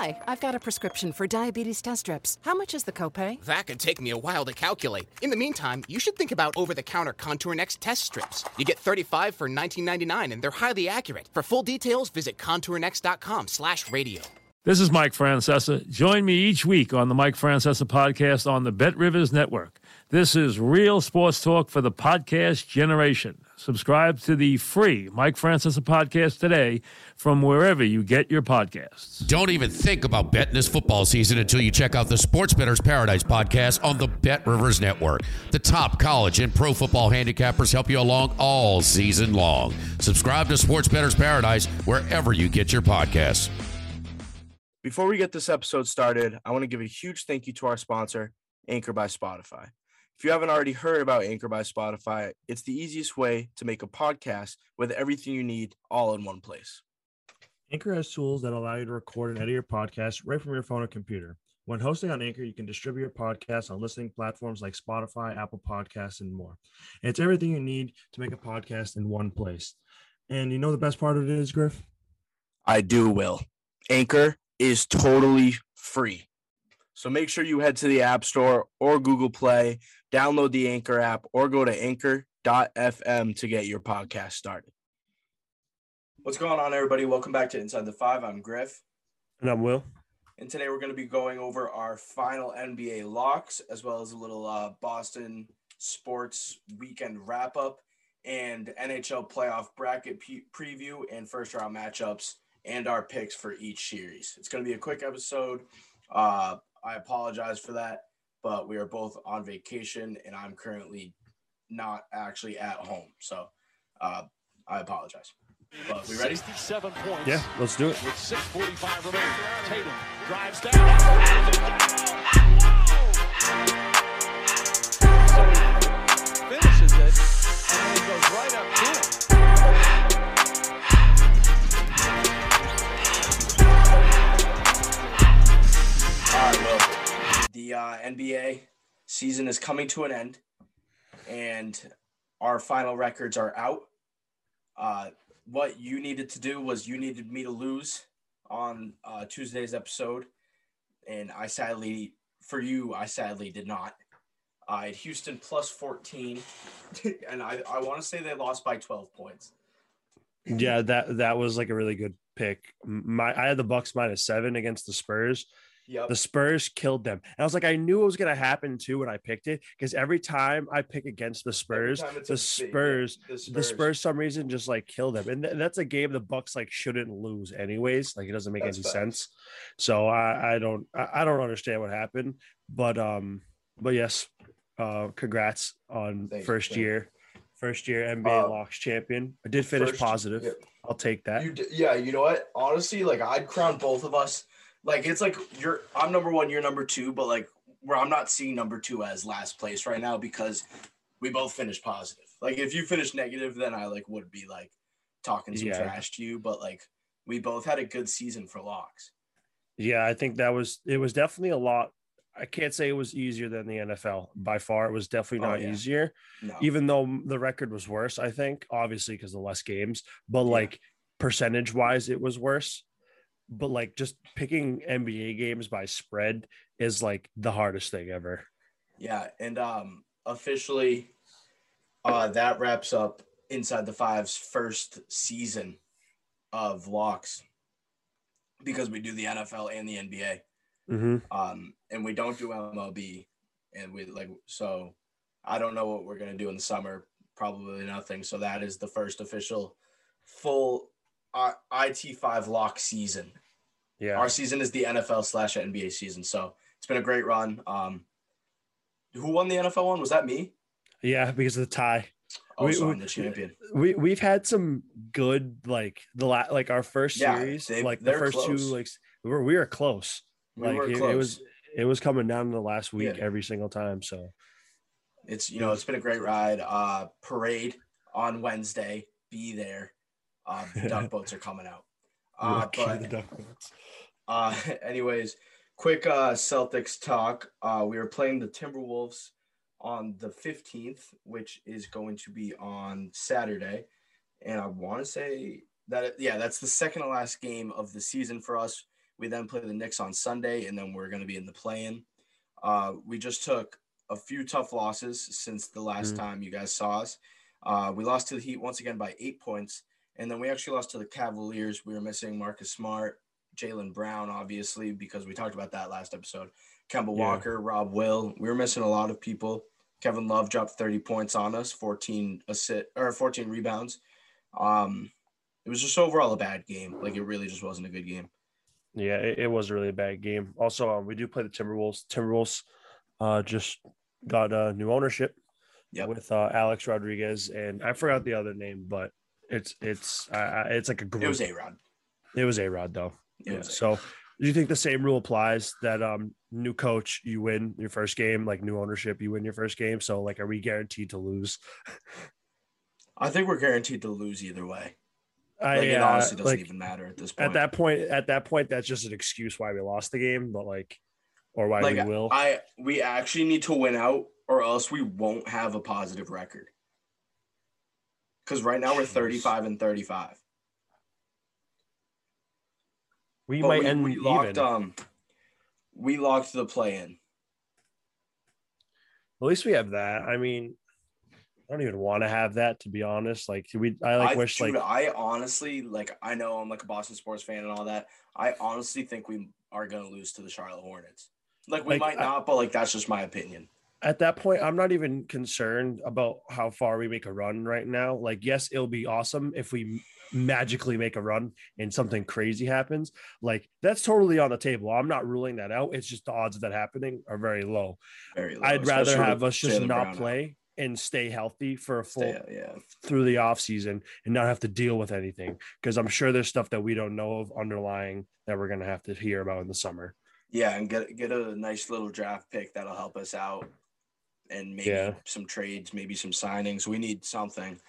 Hi, I've got a prescription for diabetes test strips. How much is the copay? That could take me a while to calculate. In the meantime, you should think about over-the-counter Contour Next test strips. You get 35 for 19.99 and they're highly accurate. For full details, visit contournext.com/radio. This is Mike Francesa. Join me each week on the Mike Francesa podcast on the Bet Rivers Network. This is real sports talk for the podcast generation. Subscribe to the free Mike Francesa podcast today from wherever you get your podcasts. Don't even think about betting this football season until you check out the Sports Better's Paradise podcast on the Bet Rivers Network. The top college and pro football handicappers help you along all season long. Subscribe to Sports Better's Paradise wherever you get your podcasts. Before we get this episode started, I want to give a huge thank you to our sponsor, Anchor by Spotify. If you haven't already heard about Anchor by Spotify, it's the easiest way to make a podcast with everything you need all in one place. Anchor has tools that allow you to record and edit your podcast right from your phone or computer. When hosting on Anchor, you can distribute your podcast on listening platforms like Spotify, Apple Podcasts, and more. And it's everything you need to make a podcast in one place. And you know the best part of it is, Griff? I do, Will. Anchor is totally free. So make sure you head to the App Store or Google Play, download the Anchor app, or go to anchor.fm to get your podcast started. What's going on, everybody? Welcome back to Inside the Five. I'm Griff. And I'm Will. And today we're going to be going over our final NBA locks, as well as a little uh, Boston sports weekend wrap up and NHL playoff bracket p- preview and first round matchups and our picks for each series. It's going to be a quick episode. Uh, I apologize for that, but we are both on vacation and I'm currently not actually at home. So uh, I apologize. But we ready? 67 points. Yeah, let's do it. With 6:45 remaining, Tatum drives down. So he finishes it, and he goes right up to him. The uh, NBA season is coming to an end, and our final records are out. Uh, what you needed to do was you needed me to lose on uh, Tuesday's episode, and I sadly, for you, I sadly did not. I had Houston plus 14, and I, I want to say they lost by 12 points. Yeah, that that was like a really good pick. My I had the Bucks minus seven against the Spurs. Yep. The Spurs killed them. And I was like, I knew it was gonna happen too when I picked it because every time I pick against the Spurs, the a big- Spurs, the the Spurs. Spurs, some reason just like kill them, and th- that's a game the Bucks like shouldn't lose anyways. Like it doesn't make That's any facts. sense. So I, I don't I, I don't understand what happened, but um, but yes, uh, congrats on Thank you, first year, first year NBA Uh, locks champion. I did finish first- positive. yeah. I'll take that. You d- yeah, you know what? Honestly, like I'd crown both of us. Like it's like you're I'm number one, you're number two, but like where I'm not seeing number two as last place right now because we both finished positive. Like if you finish negative, then I like would be like talking some Yeah. trash to you. But like we both had a good season for locks. Yeah, I think that was it was definitely a lot. I can't say it was easier than the NFL by far. It was definitely Oh, not yeah. easier, No. even though the record was worse. I think obviously because the less games, but Yeah. like percentage wise, it was worse. But like just picking NBA games by spread is like the hardest thing ever. Yeah, and um officially uh that wraps up Inside the Five's first season of locks because we do the NFL and the NBA. Mm-hmm. Um and we don't do MLB and we like so I don't know what we're going to do in the summer, probably nothing. So that is the first official full uh, IT5 lock season. Yeah, Our season is the NFL slash NBA season. So it's been a great run. Um, who won the NFL one? Was that me? yeah, because of the tie. Oh, We- we- the champion. we we've had some good like the la- like our first Yeah, series they- like the first close. two like we were we were close We like were it, close. it was it was coming down the last week Yeah. every single time so It's you know it's been a great ride. Uh, parade on Wednesday. Be there. Uh, the duck boats are coming out. Uh, Lucky the but Ducks. Uh, anyways, quick uh, Celtics talk. Uh, we are playing the Timberwolves on the 15th, which is going to be on Saturday. And I want to say that, yeah, that's the second to last game of the season for us. We then play the Knicks on Sunday, and then we're going to be in the play-in. Uh, we just took a few tough losses since the last Mhm. time you guys saw us. Uh, we lost to the Heat once again by eight points, and then we actually lost to the Cavaliers. We were missing Marcus Smart, Jaylen Brown, obviously, because we talked about that last episode. Kemba Yeah. Walker, Rob Will. We were missing a lot of people. Kevin Love dropped 30 points on us, 14 assist or 14 rebounds. Um, it was just overall a bad game. Like it really just wasn't a good game. Yeah, it, it was really a bad game. Also, um, we do play the Timberwolves. Timberwolves uh, just got uh, new ownership Yep. with uh, Alex Rodriguez, and I forgot the other name, but it's it's uh, it's like a group. It was A-Rod. It was A-Rod though. It yeah. So, do you think the same rule applies that um new coach you win your first game, like new ownership you win your first game? So, like, are we guaranteed to lose? I think we're guaranteed to lose either way. I Like it uh, honestly doesn't like, even matter at this point. at that point. At that point, that's just an excuse why we lost the game, but like, or why like we will. I we actually need to win out or else we won't have a positive record. Because right now we're Jeez. 35 and 35. we But might we, end we even. locked um we locked the play in. At least we have that. I mean, I don't even want to have that to be honest. Like we, I like I, wish dude, like I honestly like I know I'm like a Boston sports fan and all that. I honestly think we are gonna lose to the Charlotte Hornets. Like we Like, might I- not, but like that's just my opinion. At that point, I'm not even concerned about how far we make a run right now. Like, yes, it'll be awesome if we magically make a run and something crazy happens. Like, that's totally on the table. I'm not ruling that out. It's just the odds of that happening are very low. Very low, I'd rather have us just not out. play and stay healthy for a full Stay- yeah. through the off season and not have to deal with anything because I'm sure there's stuff that we don't know of underlying that we're gonna have to hear about in the summer. Yeah, and get get a nice little draft pick that'll help us out, and maybe Yeah. some trades, maybe some signings. We need something.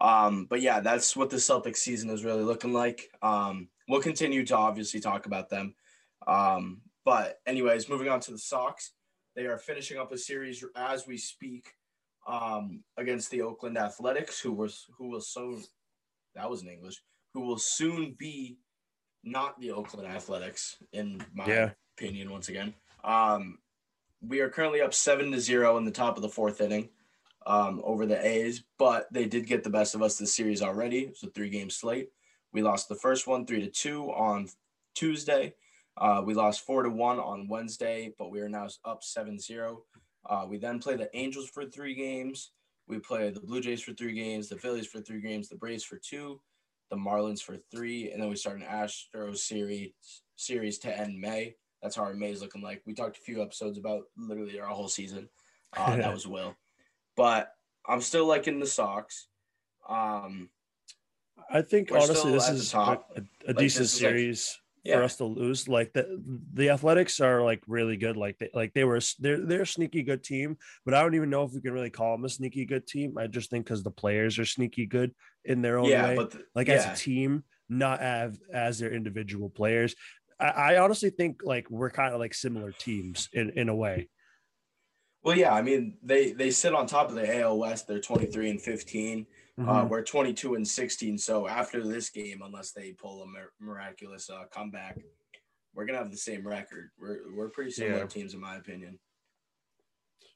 Um, but yeah, that's what the Celtics season is really looking like. Um, we'll continue to obviously talk about them. Um, but anyways, moving on to the Sox, they are finishing up a series as we speak um, against the Oakland Athletics, who was who will soon that was in English, who will soon be not the Oakland Athletics in my Yeah. opinion once again. Um, we are currently up seven to zero in the top of the fourth inning um, over the A's, but they did get the best of us this series already. It's a three game slate. We lost the first one three to two on Tuesday. Uh, we lost four to one on Wednesday, but we are now up 7 0. Uh, we then play the Angels for three games. We play the Blue Jays for three games, the Phillies for three games, the Braves for two, the Marlins for three, and then we start an Astros series series to end May. That's how our May is looking like. We talked a few episodes about literally our whole season. Uh, that was Will, but I'm still liking the Sox. Um, I think honestly, this is a, a, Like, decent is like- series yeah, for us to lose. Like the the Athletics are like really good. Like they like they were they're they're a sneaky good team, but I don't even know if we can really call them a sneaky good team. I just think because the players are sneaky good in their own yeah, way. but the- like yeah. as a team, not as as their individual players. I, I honestly think like we're kind of like similar teams in in a way. Well, yeah, I mean they they sit on top of the AL West. They're 23 and 15. Uh, Mhm. we're 22 and 16. So after this game, unless they pull a mir- miraculous uh, comeback, we're gonna have the same record. We're we're pretty similar Yeah. teams in my opinion.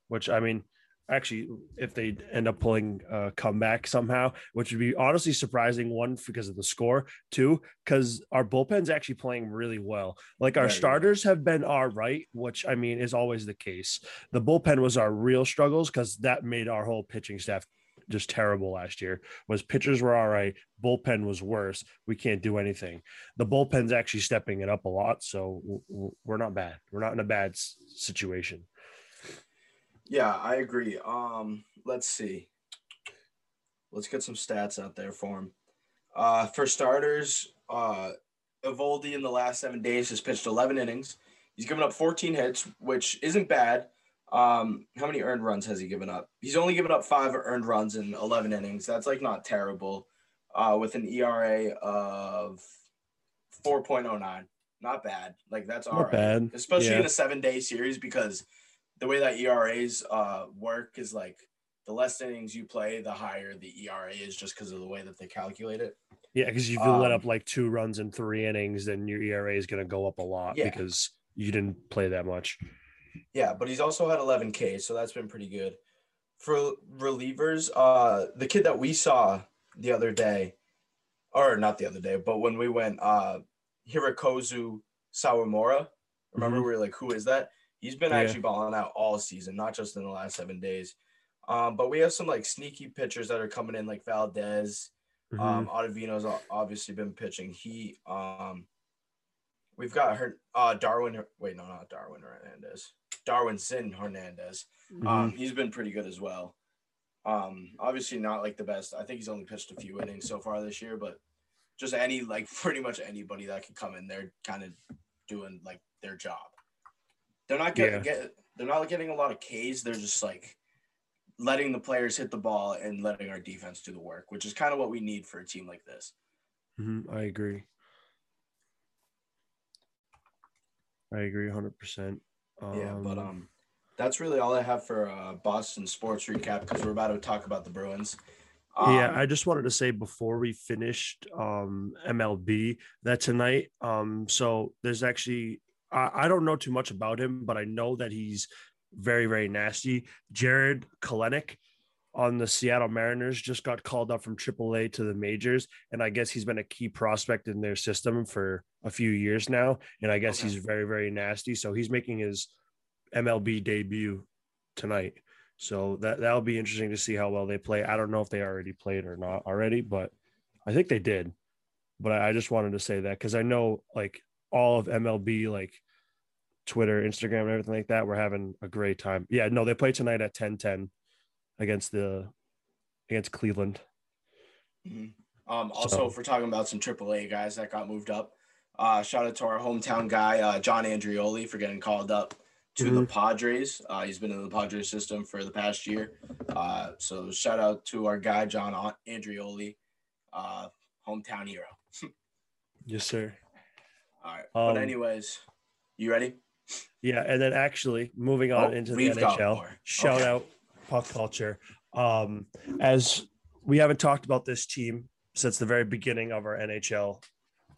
which I mean, actually, if they end up pulling a comeback somehow, which would be honestly surprising, one because of the score, two because our bullpen's actually playing really well. Like our well. starters have been all right, which I mean is always the case. The bullpen was our real struggles because that made our whole pitching staff just terrible last year. Was pitchers were all right, bullpen was worse. We can't do anything. The bullpen's actually stepping it up a lot, so we're not bad. We're not in a bad situation. Yeah, I agree. Um, let's see. Let's get some stats out there for him. Uh, for starters, uh, Eovaldi in the last seven days has pitched 11 innings. He's given up 14 hits, which isn't bad. Um, how many earned runs has he given up? He's only given up five earned runs in 11 innings. That's like not terrible. Uh, with an ERA of 4.09. Not bad. Like that's all Not right. bad. Especially Yeah. in a seven day series because the way that ERAs uh, work is like the less innings you play, the higher the ERA is, just because of the way that they calculate it. Yeah, because if you let Um, up like two runs in three innings, then your ERA is going to go up a lot Yeah. because you didn't play that much. Yeah, but he's also had 11 K, so that's been pretty good. For relievers, uh, the kid that we saw the other day, or not the other day, but when we went, uh, Hirokazu Sawamura. Remember, Mhm. we were like, who is that? He's been Yeah. actually balling out all season, not just in the last seven days. Um, but we have some like sneaky pitchers that are coming in, like Valdez. Mhm. Um, Ottavino's obviously been pitching. He, um, we've got her, uh, Darwin. Wait, no, not Darwin Hernandez. Darwinzon Hernandez. Mhm. Um, he's been pretty good as well. Um, obviously not like the best. I think he's only pitched a few innings so far this year, but just any like pretty much anybody that could come in, they're kind of doing like their job. They're not getting Yeah. get they're not getting a lot of Ks. They're just like letting the players hit the ball and letting our defense do the work, which is kind of what we need for a team like this. Mhm, I agree. I agree 100%. Um, yeah, but um, that's really all I have for uh, Boston sports recap because we're about to talk about the Bruins. yeah, Um, I just wanted to say before we finished um, MLB that tonight, um, so there's actually, I, I don't know too much about him, but I know that he's very, very nasty. Jarred Kelenic on the Seattle Mariners just got called up from AAA to the majors, and I guess he's been a key prospect in their system for a few years now, and I guess Okay. he's very, very nasty. So he's making his MLB debut tonight. So that that'll be interesting to see how well they play. I don't know if they already played or not already, but I think they did. But I, I just wanted to say that because I know like all of MLB, like Twitter, Instagram, and everything like that, we're having a great time. Yeah, no, they play tonight at 10-10 against the against Cleveland. Mhm. Um, also, So- if we're talking about some AAA guys that got moved up, uh, shout out to our hometown guy, uh, John Andreoli, for getting called up to the Padres. Uh, he's been in the Padres system for the past year. Uh, so shout out to our guy, John An- Andreoli, uh, hometown hero. Yes, sir. All right. Um, but anyways, you ready? Yeah, and then actually moving on Oh, into the NHL, shout Okay. out puck culture. Um, as we haven't talked about this team since the very beginning of our NHL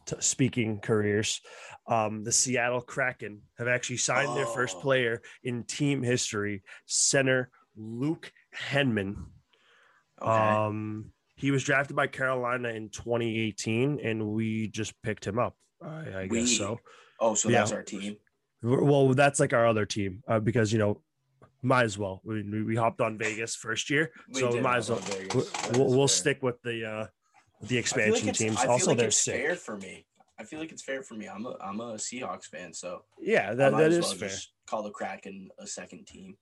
t- speaking careers, um, the Seattle Kraken have actually signed their first Oh. player in team history, center Luke Henman. Okay. Um, he was drafted by Carolina in 2018, and we just picked him up. I, I We- guess so. oh, so yeah. that's our team. Well, that's like our other team uh, because you know, might as well. We, we we hopped on Vegas first year, We so might as well. We'll, we'll, is we'll fair. stick with the uh the feel like expansion teams. Also, like they're fair for me. I feel like it's fair for me. I'm a I'm a Seahawks fan, so Yeah, that, that is well fair. call the Kraken a second team.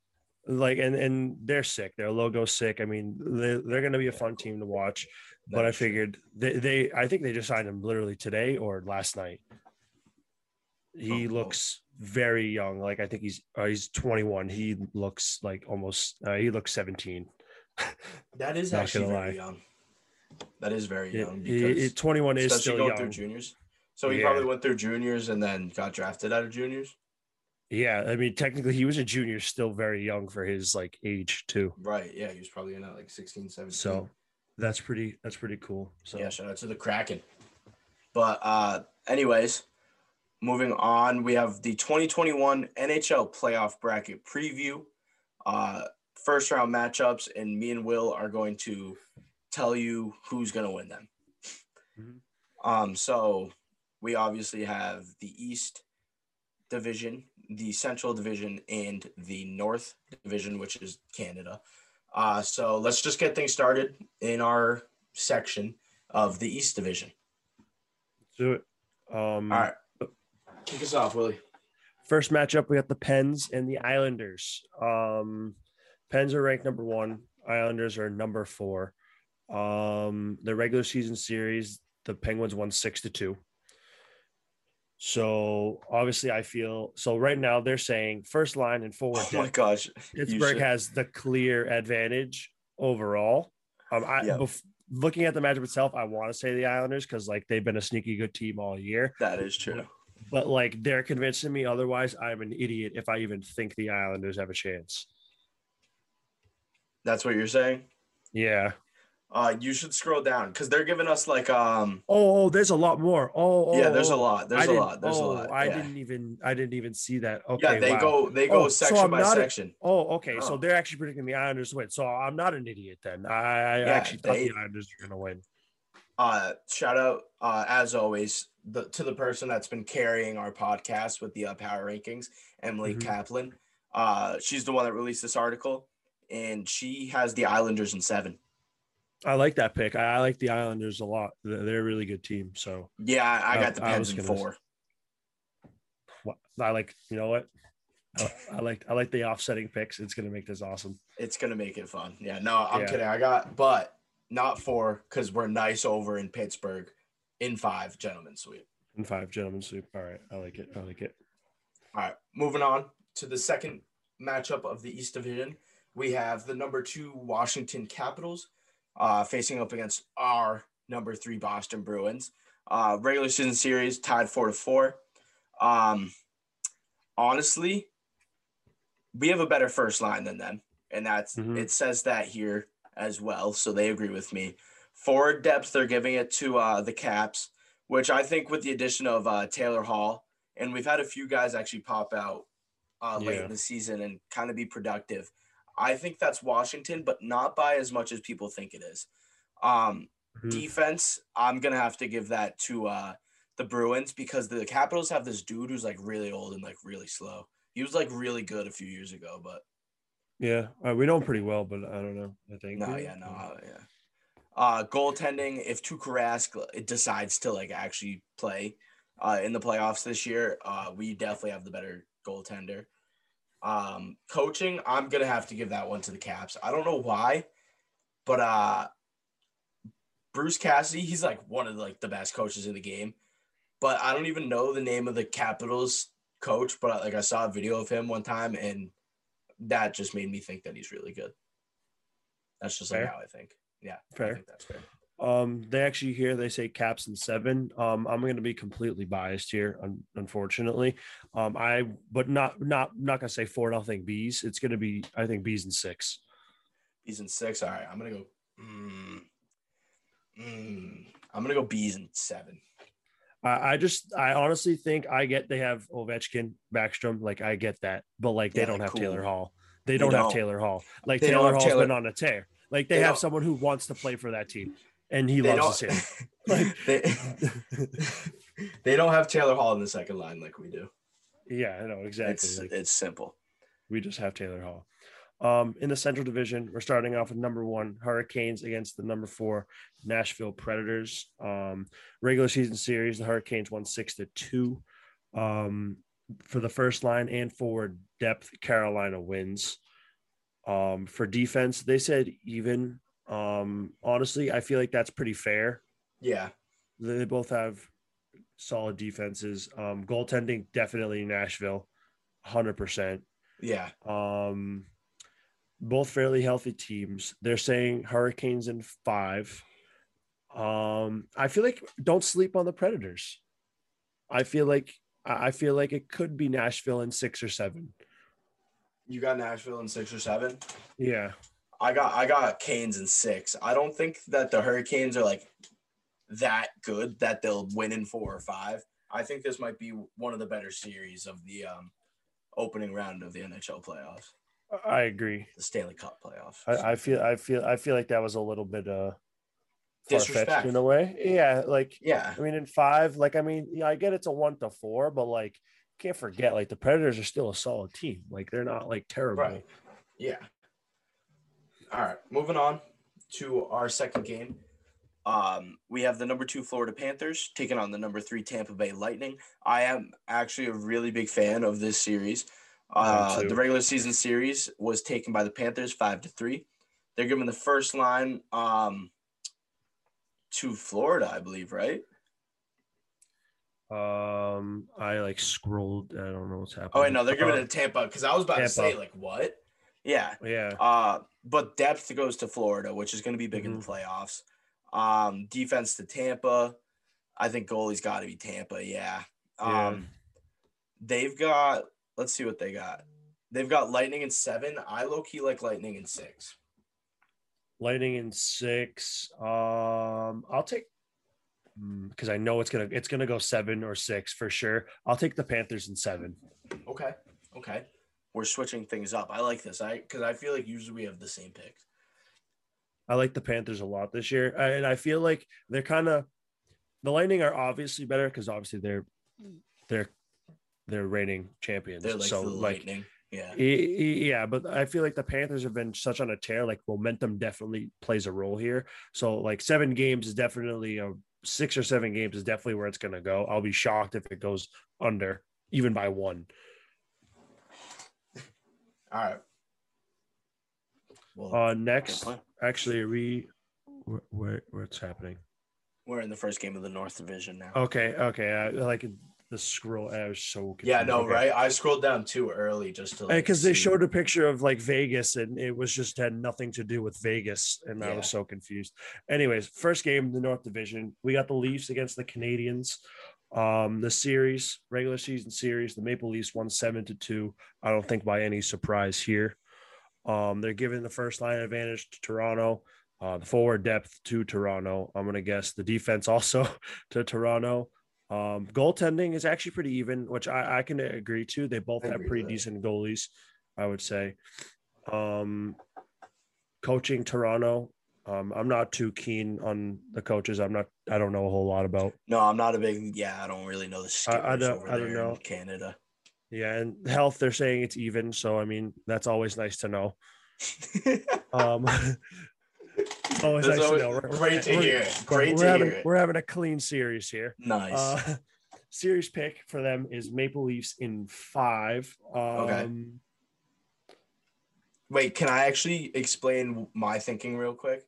Like, and and they're sick. Their logo's sick. I mean, they they're going to be a fun team to watch. But I figured they, they I think they just signed him literally today or last night. He Oh, looks very young. Like I think he's uh, he's 21. He looks like almost uh, he looks 17. That is actually very lie. young. That is very young it- because it- 21 is still going young. through juniors. So he Yeah. probably went through juniors and then got drafted out of juniors. Yeah, I mean, technically, he was a junior, still very young for his like age too. Right. Yeah. He was probably in at like 16, 17. So that's pretty. That's pretty cool. So yeah, shout out to the Kraken. But uh anyways, moving on, we have the 2021 NHL playoff bracket preview. Uh first round matchups, and me and Will are going to tell you who's gonna win them. Mhm. Um, so we obviously have the East Division, the Central Division, and the North Division, which is Canada. Uh, so let's just get things started in our section of the East Division. Let's do it. Um, All right. Kick us off, Willie. First matchup, we got the Pens and the Islanders. Um, Pens are ranked number one. Islanders are number four. Um, the regular season series, the Penguins won six to two. So obviously, I feel so. Right now, they're saying first line and forward. Oh my gosh. Pittsburgh has the clear advantage overall. Um, I, Yeah. bef- looking at the matchup itself, I want to say the Islanders because like they've been a sneaky good team all year. That is true. But like they're convincing me otherwise. I'm an idiot if I even think the Islanders have a chance. That's what you're saying. Yeah. Uh, you should scroll down because they're giving us like um. Oh, oh, there's a lot more. Oh, oh Yeah, there's a oh. lot. There's I a didn't- lot. There's a oh, lot. I didn't even I didn't even see that. Okay. yeah, they wow. go they go Oh, section I'm by not a- section. Oh, okay. So Oh. they're actually predicting the Islanders win. So I'm not an idiot then. I, I Yeah, actually thought they- the Islanders were gonna win. uh shout out uh as always the to the person that's been carrying our podcast with the uh, power rankings emily Mhm. kaplan uh she's the one that released this article and she has the islanders in seven I like that pick. I, I like the Islanders a lot. They're, a really good team. So yeah i, I got the pens in four what I like. You know what? I, I like I like the offsetting picks. It's gonna make this awesome. it's gonna make it fun yeah no i'm Yeah. kidding i got but not four because we're nice over in pittsburgh in five gentlemen sweep In five gentlemen soup. All right. I like it. I like it. All right, moving on to the second matchup of the East Division. We have the number two Washington Capitals uh, facing up against our number three Boston Bruins. Uh, regular season series tied four to four. Um, honestly, we have a better first line than them, and that's Mhm. it says that here as well. So they agree with me. Forward depth, they're giving it to uh, the Caps, which I think with the addition of uh, Taylor Hall, and we've had a few guys actually pop out uh, late Yeah. in the season and kind of be productive. I think that's Washington, but not by as much as people think it is. Um, Mhm. Defense, I'm gonna have to give that to uh, the Bruins because the Capitals have this dude who's like really old and like really slow. He was like really good a few years ago, but Yeah. Uh, we know them pretty well, but I don't know. I think. no, yeah, no, uh, yeah. Uh, goaltending. If Tuukka Rask it decides to like actually play uh, in the playoffs this year, uh, we definitely have the better goaltender. Um, coaching, I'm gonna have to give that one to the Caps. I don't know why, but uh, Bruce Cassidy, he's like one of like the best coaches in the game. But I don't even know the name of the Capitals coach. But like I saw a video of him one time, and that just made me think that he's really good. That's just like Fair. how I think. Yeah, I Fair. think that's fair. Um, they actually here they say caps and seven. Um, I'm going to be completely biased here, un- unfortunately. Um, I but not not not going to say four nothing bees. It's going to be I think bees and six. Bees and six. All right, I'm gonna go. Mm, mm, I'm gonna go bees and seven. I, I just I honestly think I get they have Ovechkin, Backstrom, like I get that, but like they Yeah, don't have cool. Taylor Hall. They They don't, have don't. Taylor Hall. Like Taylor Hall's Taylor- been on a tear. Like they, They have don't- someone who wants to play for that team, and he They loves don't. to see it. Like- they, they don't have Taylor Hall in the second line like we do. yeah, I know exactly. It's Like, it's simple. We just have Taylor Hall. Um, in the Central Division, we're starting off with number one Hurricanes against the number four Nashville Predators. Um, regular season series, the Hurricanes won six to two. Um, for the first line and forward depth, Carolina wins. Um, for defense, they said even. Um, honestly, I feel like that's pretty fair. Yeah, They both have solid defenses. Um, goaltending, definitely Nashville, hundred percent. yeah. Um, both fairly healthy teams. They're saying Hurricanes in five. Um, I feel like don't sleep on the Predators. I feel like I I feel like it could be Nashville in six or seven. You got Nashville in six or seven. Yeah, I got I got Canes in six. I don't think that the Hurricanes are like that good that they'll win in four or five. I think this might be one of the better series of the um, opening round of the NHL playoffs, I agree. the Stanley Cup playoffs. I, I feel I feel I feel like that was a little bit uh far fetched Disrespect. in a way. Yeah, like yeah, I mean in five, like I mean, yeah, I get it's a one to four, but like can't forget like the Predators are still a solid team. Like they're not like terrible. right. Yeah. All right, moving on to our second game. Um, we have the number two Florida Panthers taking on the number three Tampa Bay Lightning. I am actually a really big fan of this series. Uh, the regular season series was taken by the Panthers five to three. They're giving the first line um, to Florida, I believe, right? Um, I like scrolled. I don't know what's happening. Oh, wait, no, they're giving Uh, it to Tampa because I was about to say, like, what? Yeah. Yeah, Uh, but depth goes to Florida, which is going to be big in the playoffs. Um, defense to Tampa. I think goalie's got to be Tampa. Yeah. Yeah. Um, they've got. Let's see what they got. They've got Lightning in seven. I low key like Lightning in six. Lightning in six. Um, I'll take because I know it's gonna it's gonna go seven or six for sure. I'll take the Panthers in seven. Okay. Okay. We're switching things up. I like this. I because I feel like usually we have the same picks. I like the Panthers a lot this year, I- and I feel like they're kind of the Lightning are obviously better because obviously they're they're they're reigning champions. They're like so the like lightning. Yeah. Yeah, but I feel like the Panthers have been such on a tear. Like momentum definitely plays a role here. So like seven games is definitely a six or seven games is definitely where it's gonna go. I'll be shocked if it goes under even by one. All right. Well, Uh, next, actually, are we where, where what's happening? we're in the first game of the North Division now. Okay, okay. I like the scroll. I was so confused. yeah, no, Okay. right? I scrolled down too early just to like, because they see- showed a picture of like Vegas and it was just had nothing to do with Vegas and I was so confused. Anyways, first game in the North Division, we got the Leafs against the Canadiens. Um, the series, regular season series, the Maple Leafs won seven to two. I don't think by any surprise here. Um, they're giving the first line advantage to Toronto, uh, the forward depth to Toronto. I'm gonna guess the defense also to Toronto. Um, goaltending is actually pretty even, which I, I can agree to. They both have pretty decent goalies, I would say. Um, coaching Toronto, um, I'm not too keen on the coaches. I'm not. I don't know a whole lot about. No, I'm not a big. Yeah, I don't really know the skippers I don't- over I don't know. Canada. Yeah, and health. They're saying it's even, so I mean that's always nice to know. Um, always That's nice always to know. We're- great to we're- hear. it. Great we're to having, hear. it. We're having a clean series here. Nice. Uh, series pick for them is Maple Leafs in five. Um, Okay. Wait, can I actually explain my thinking real quick?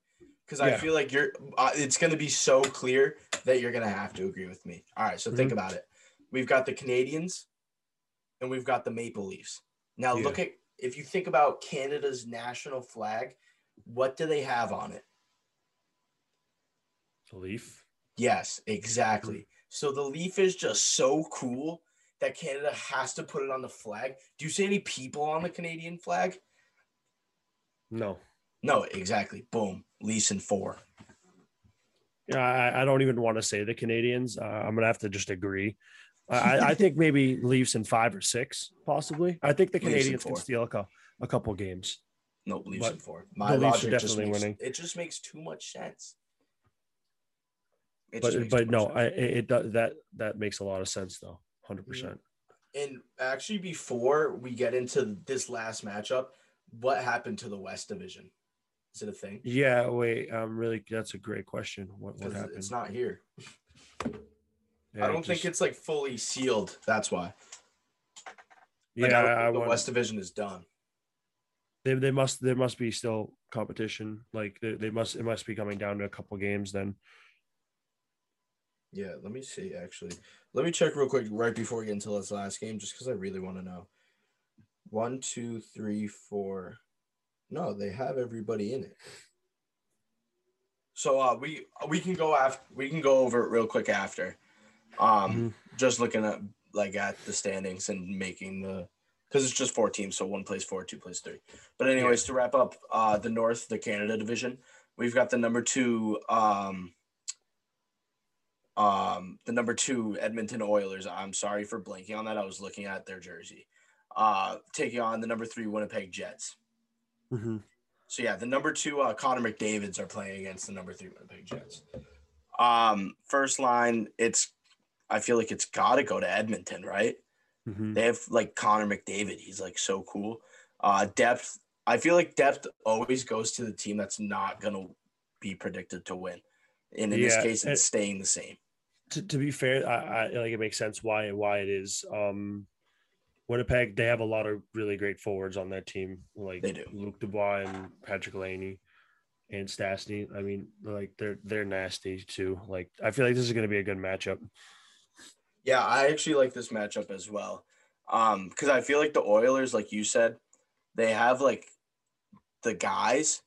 Because I feel like you're. Uh, it's going to be so clear that you're going to have to agree with me. All right, so think Mhm. about it. We've got the Canadians, and we've got the Maple Leafs. Now Yeah. look at if you think about Canada's national flag, what do they have on it? The Leaf. Yes, exactly. So the leaf is just so cool that Canada has to put it on the flag. Do you see any people on the Canadian flag? No. No, exactly. Boom. Leafs in four. Yeah, I, I don't even want to say the Canadians. Uh, I'm gonna have to just agree. I, I think maybe Leafs in five or six, possibly. I think the Canadians can steal a, a couple games. No, Leafs But in four. My Leafs are logic definitely makes, winning. it just makes too much sense. It But but no, I it, it does that that makes a lot of sense though, hundred percent. and actually before we get into this last matchup, what happened to the West Division? It a thing? Yeah, wait. Um, really, that's a great question. What what happened? it's not here. Yeah, I don't think just- it's like fully sealed. That's why. Yeah, I I, the want- West Division is done. they, they must there must be still competition. Like they, they must it must be coming down to a couple games then. Yeah, let me see. Actually, let me check real quick right before we get into this last game, just because I really want to know. One, two, three, four. No, they have everybody in it. So uh, we we can go after we can go over it real quick after. Um, just looking at like at the standings and making the because it's just four teams, so one plays four, two plays three. But anyways, to wrap up, uh, the North, the Canada division, we've got the number two, um, um, the number two Edmonton Oilers. I'm sorry for blanking on that. I was looking at their jersey. Uh, taking on the number three Winnipeg Jets. Mhm. So yeah, the number two uh, Connor McDavid's are playing against the number three Winnipeg Jets. Um, first line, it's I feel like it's got to go to Edmonton, right? Mhm. They have like Connor McDavid. He's like so cool. Uh, depth. I feel like depth always goes to the team that's not gonna be predicted to win. And in this case, it's staying the same. to, to be fair, I, I like it makes sense why and why it is. Um, Winnipeg, they have a lot of really great forwards on that team, like They do. Luke Dubois and Patrik Laine and Stastny. I mean, like they're they're nasty too. Like I feel like this is going to be a good matchup. Yeah, I actually like this matchup as well. Um, because I feel like the Oilers, like you said, they have like the guys,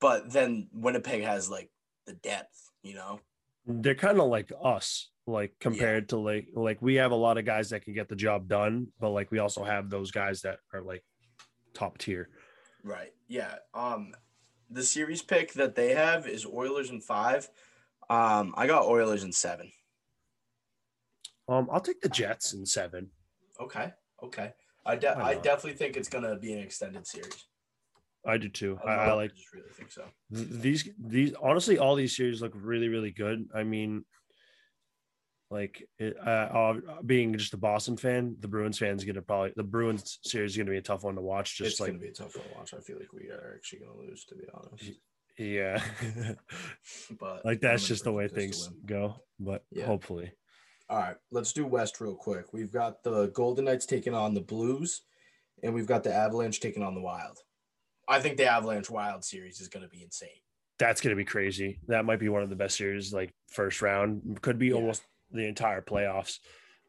but then Winnipeg has like the depth, you know? They're kind of like us, like compared to like like we have a lot of guys that can get the job done, but like we also have those guys that are like top tier. Right. Yeah. Um the series pick that they have is Oilers in five. Um, I got Oilers in seven. Um, I'll take the Jets in seven. Okay, okay. I de- Why I definitely think it's gonna be an extended series. I do too. I, I like just really think so. th- these. These honestly, all these series look really, really good. I mean, like it, uh, uh, being just a Boston fan, the Bruins fans gonna probably the Bruins series is gonna be a tough one to watch. Just it's like gonna be a tough one to watch. I feel like we are actually gonna lose, to be honest. yeah, But like that's just the way to things go. But Yeah. hopefully, All right, let's do West real quick. We've got the Golden Knights taking on the Blues, and we've got the Avalanche taking on the Wild. I think the Avalanche Wild series is going to be insane. that's gonna be crazy. That might be one of the best series. Like first round could be Yeah. almost the entire playoffs,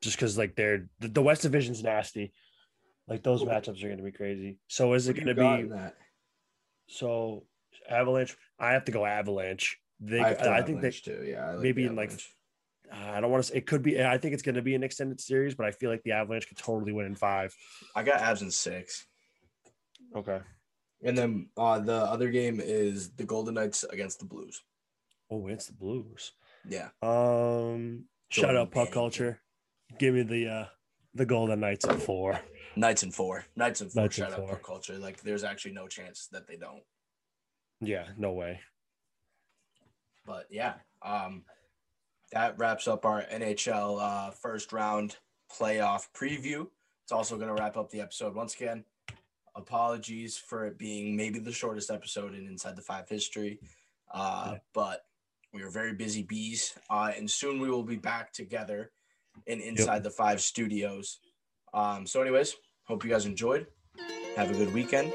just because like they're the, West Division's nasty. Like those matchups are gonna be crazy. So is it you gonna be? that? So Avalanche, I have to go Avalanche. They, I, have to I, think they, too. Yeah, like maybe in, like, I don't want to. say It could be. I think it's going to be an extended series, but I feel like the Avalanche could totally win in five. I got Avs in six, Okay. and then uh, the other game is the Golden Knights against the Blues. Oh, it's the Blues. Yeah, Um, shout out puck culture. Give me the uh the Golden Knights at four. Knights and four. Knights and four. Knights and Shout out four. Puck culture. Like, there's actually no chance that they don't. Yeah, no way. But yeah, um, that wraps up our NHL uh, first round playoff preview. It's also going to wrap up the episode once again. Apologies for it being maybe the shortest episode in Inside the Five history, uh, Yeah. but we are very busy bees, uh, and soon we will be back together in Inside the Five studios. Um, so, anyways, hope you guys enjoyed. Have a good weekend,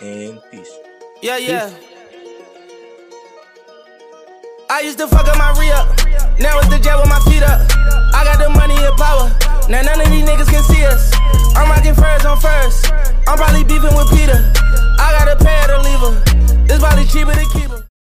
and peace. Yeah, yeah. I used to fuck up my re up. Now it's the jet with my feet up. I got the money and power. Now none of these niggas can see us. I'm rocking furs on first. I'm probably beefing with Peter. I got a pay her to leave her. It's probably cheaper to keep her.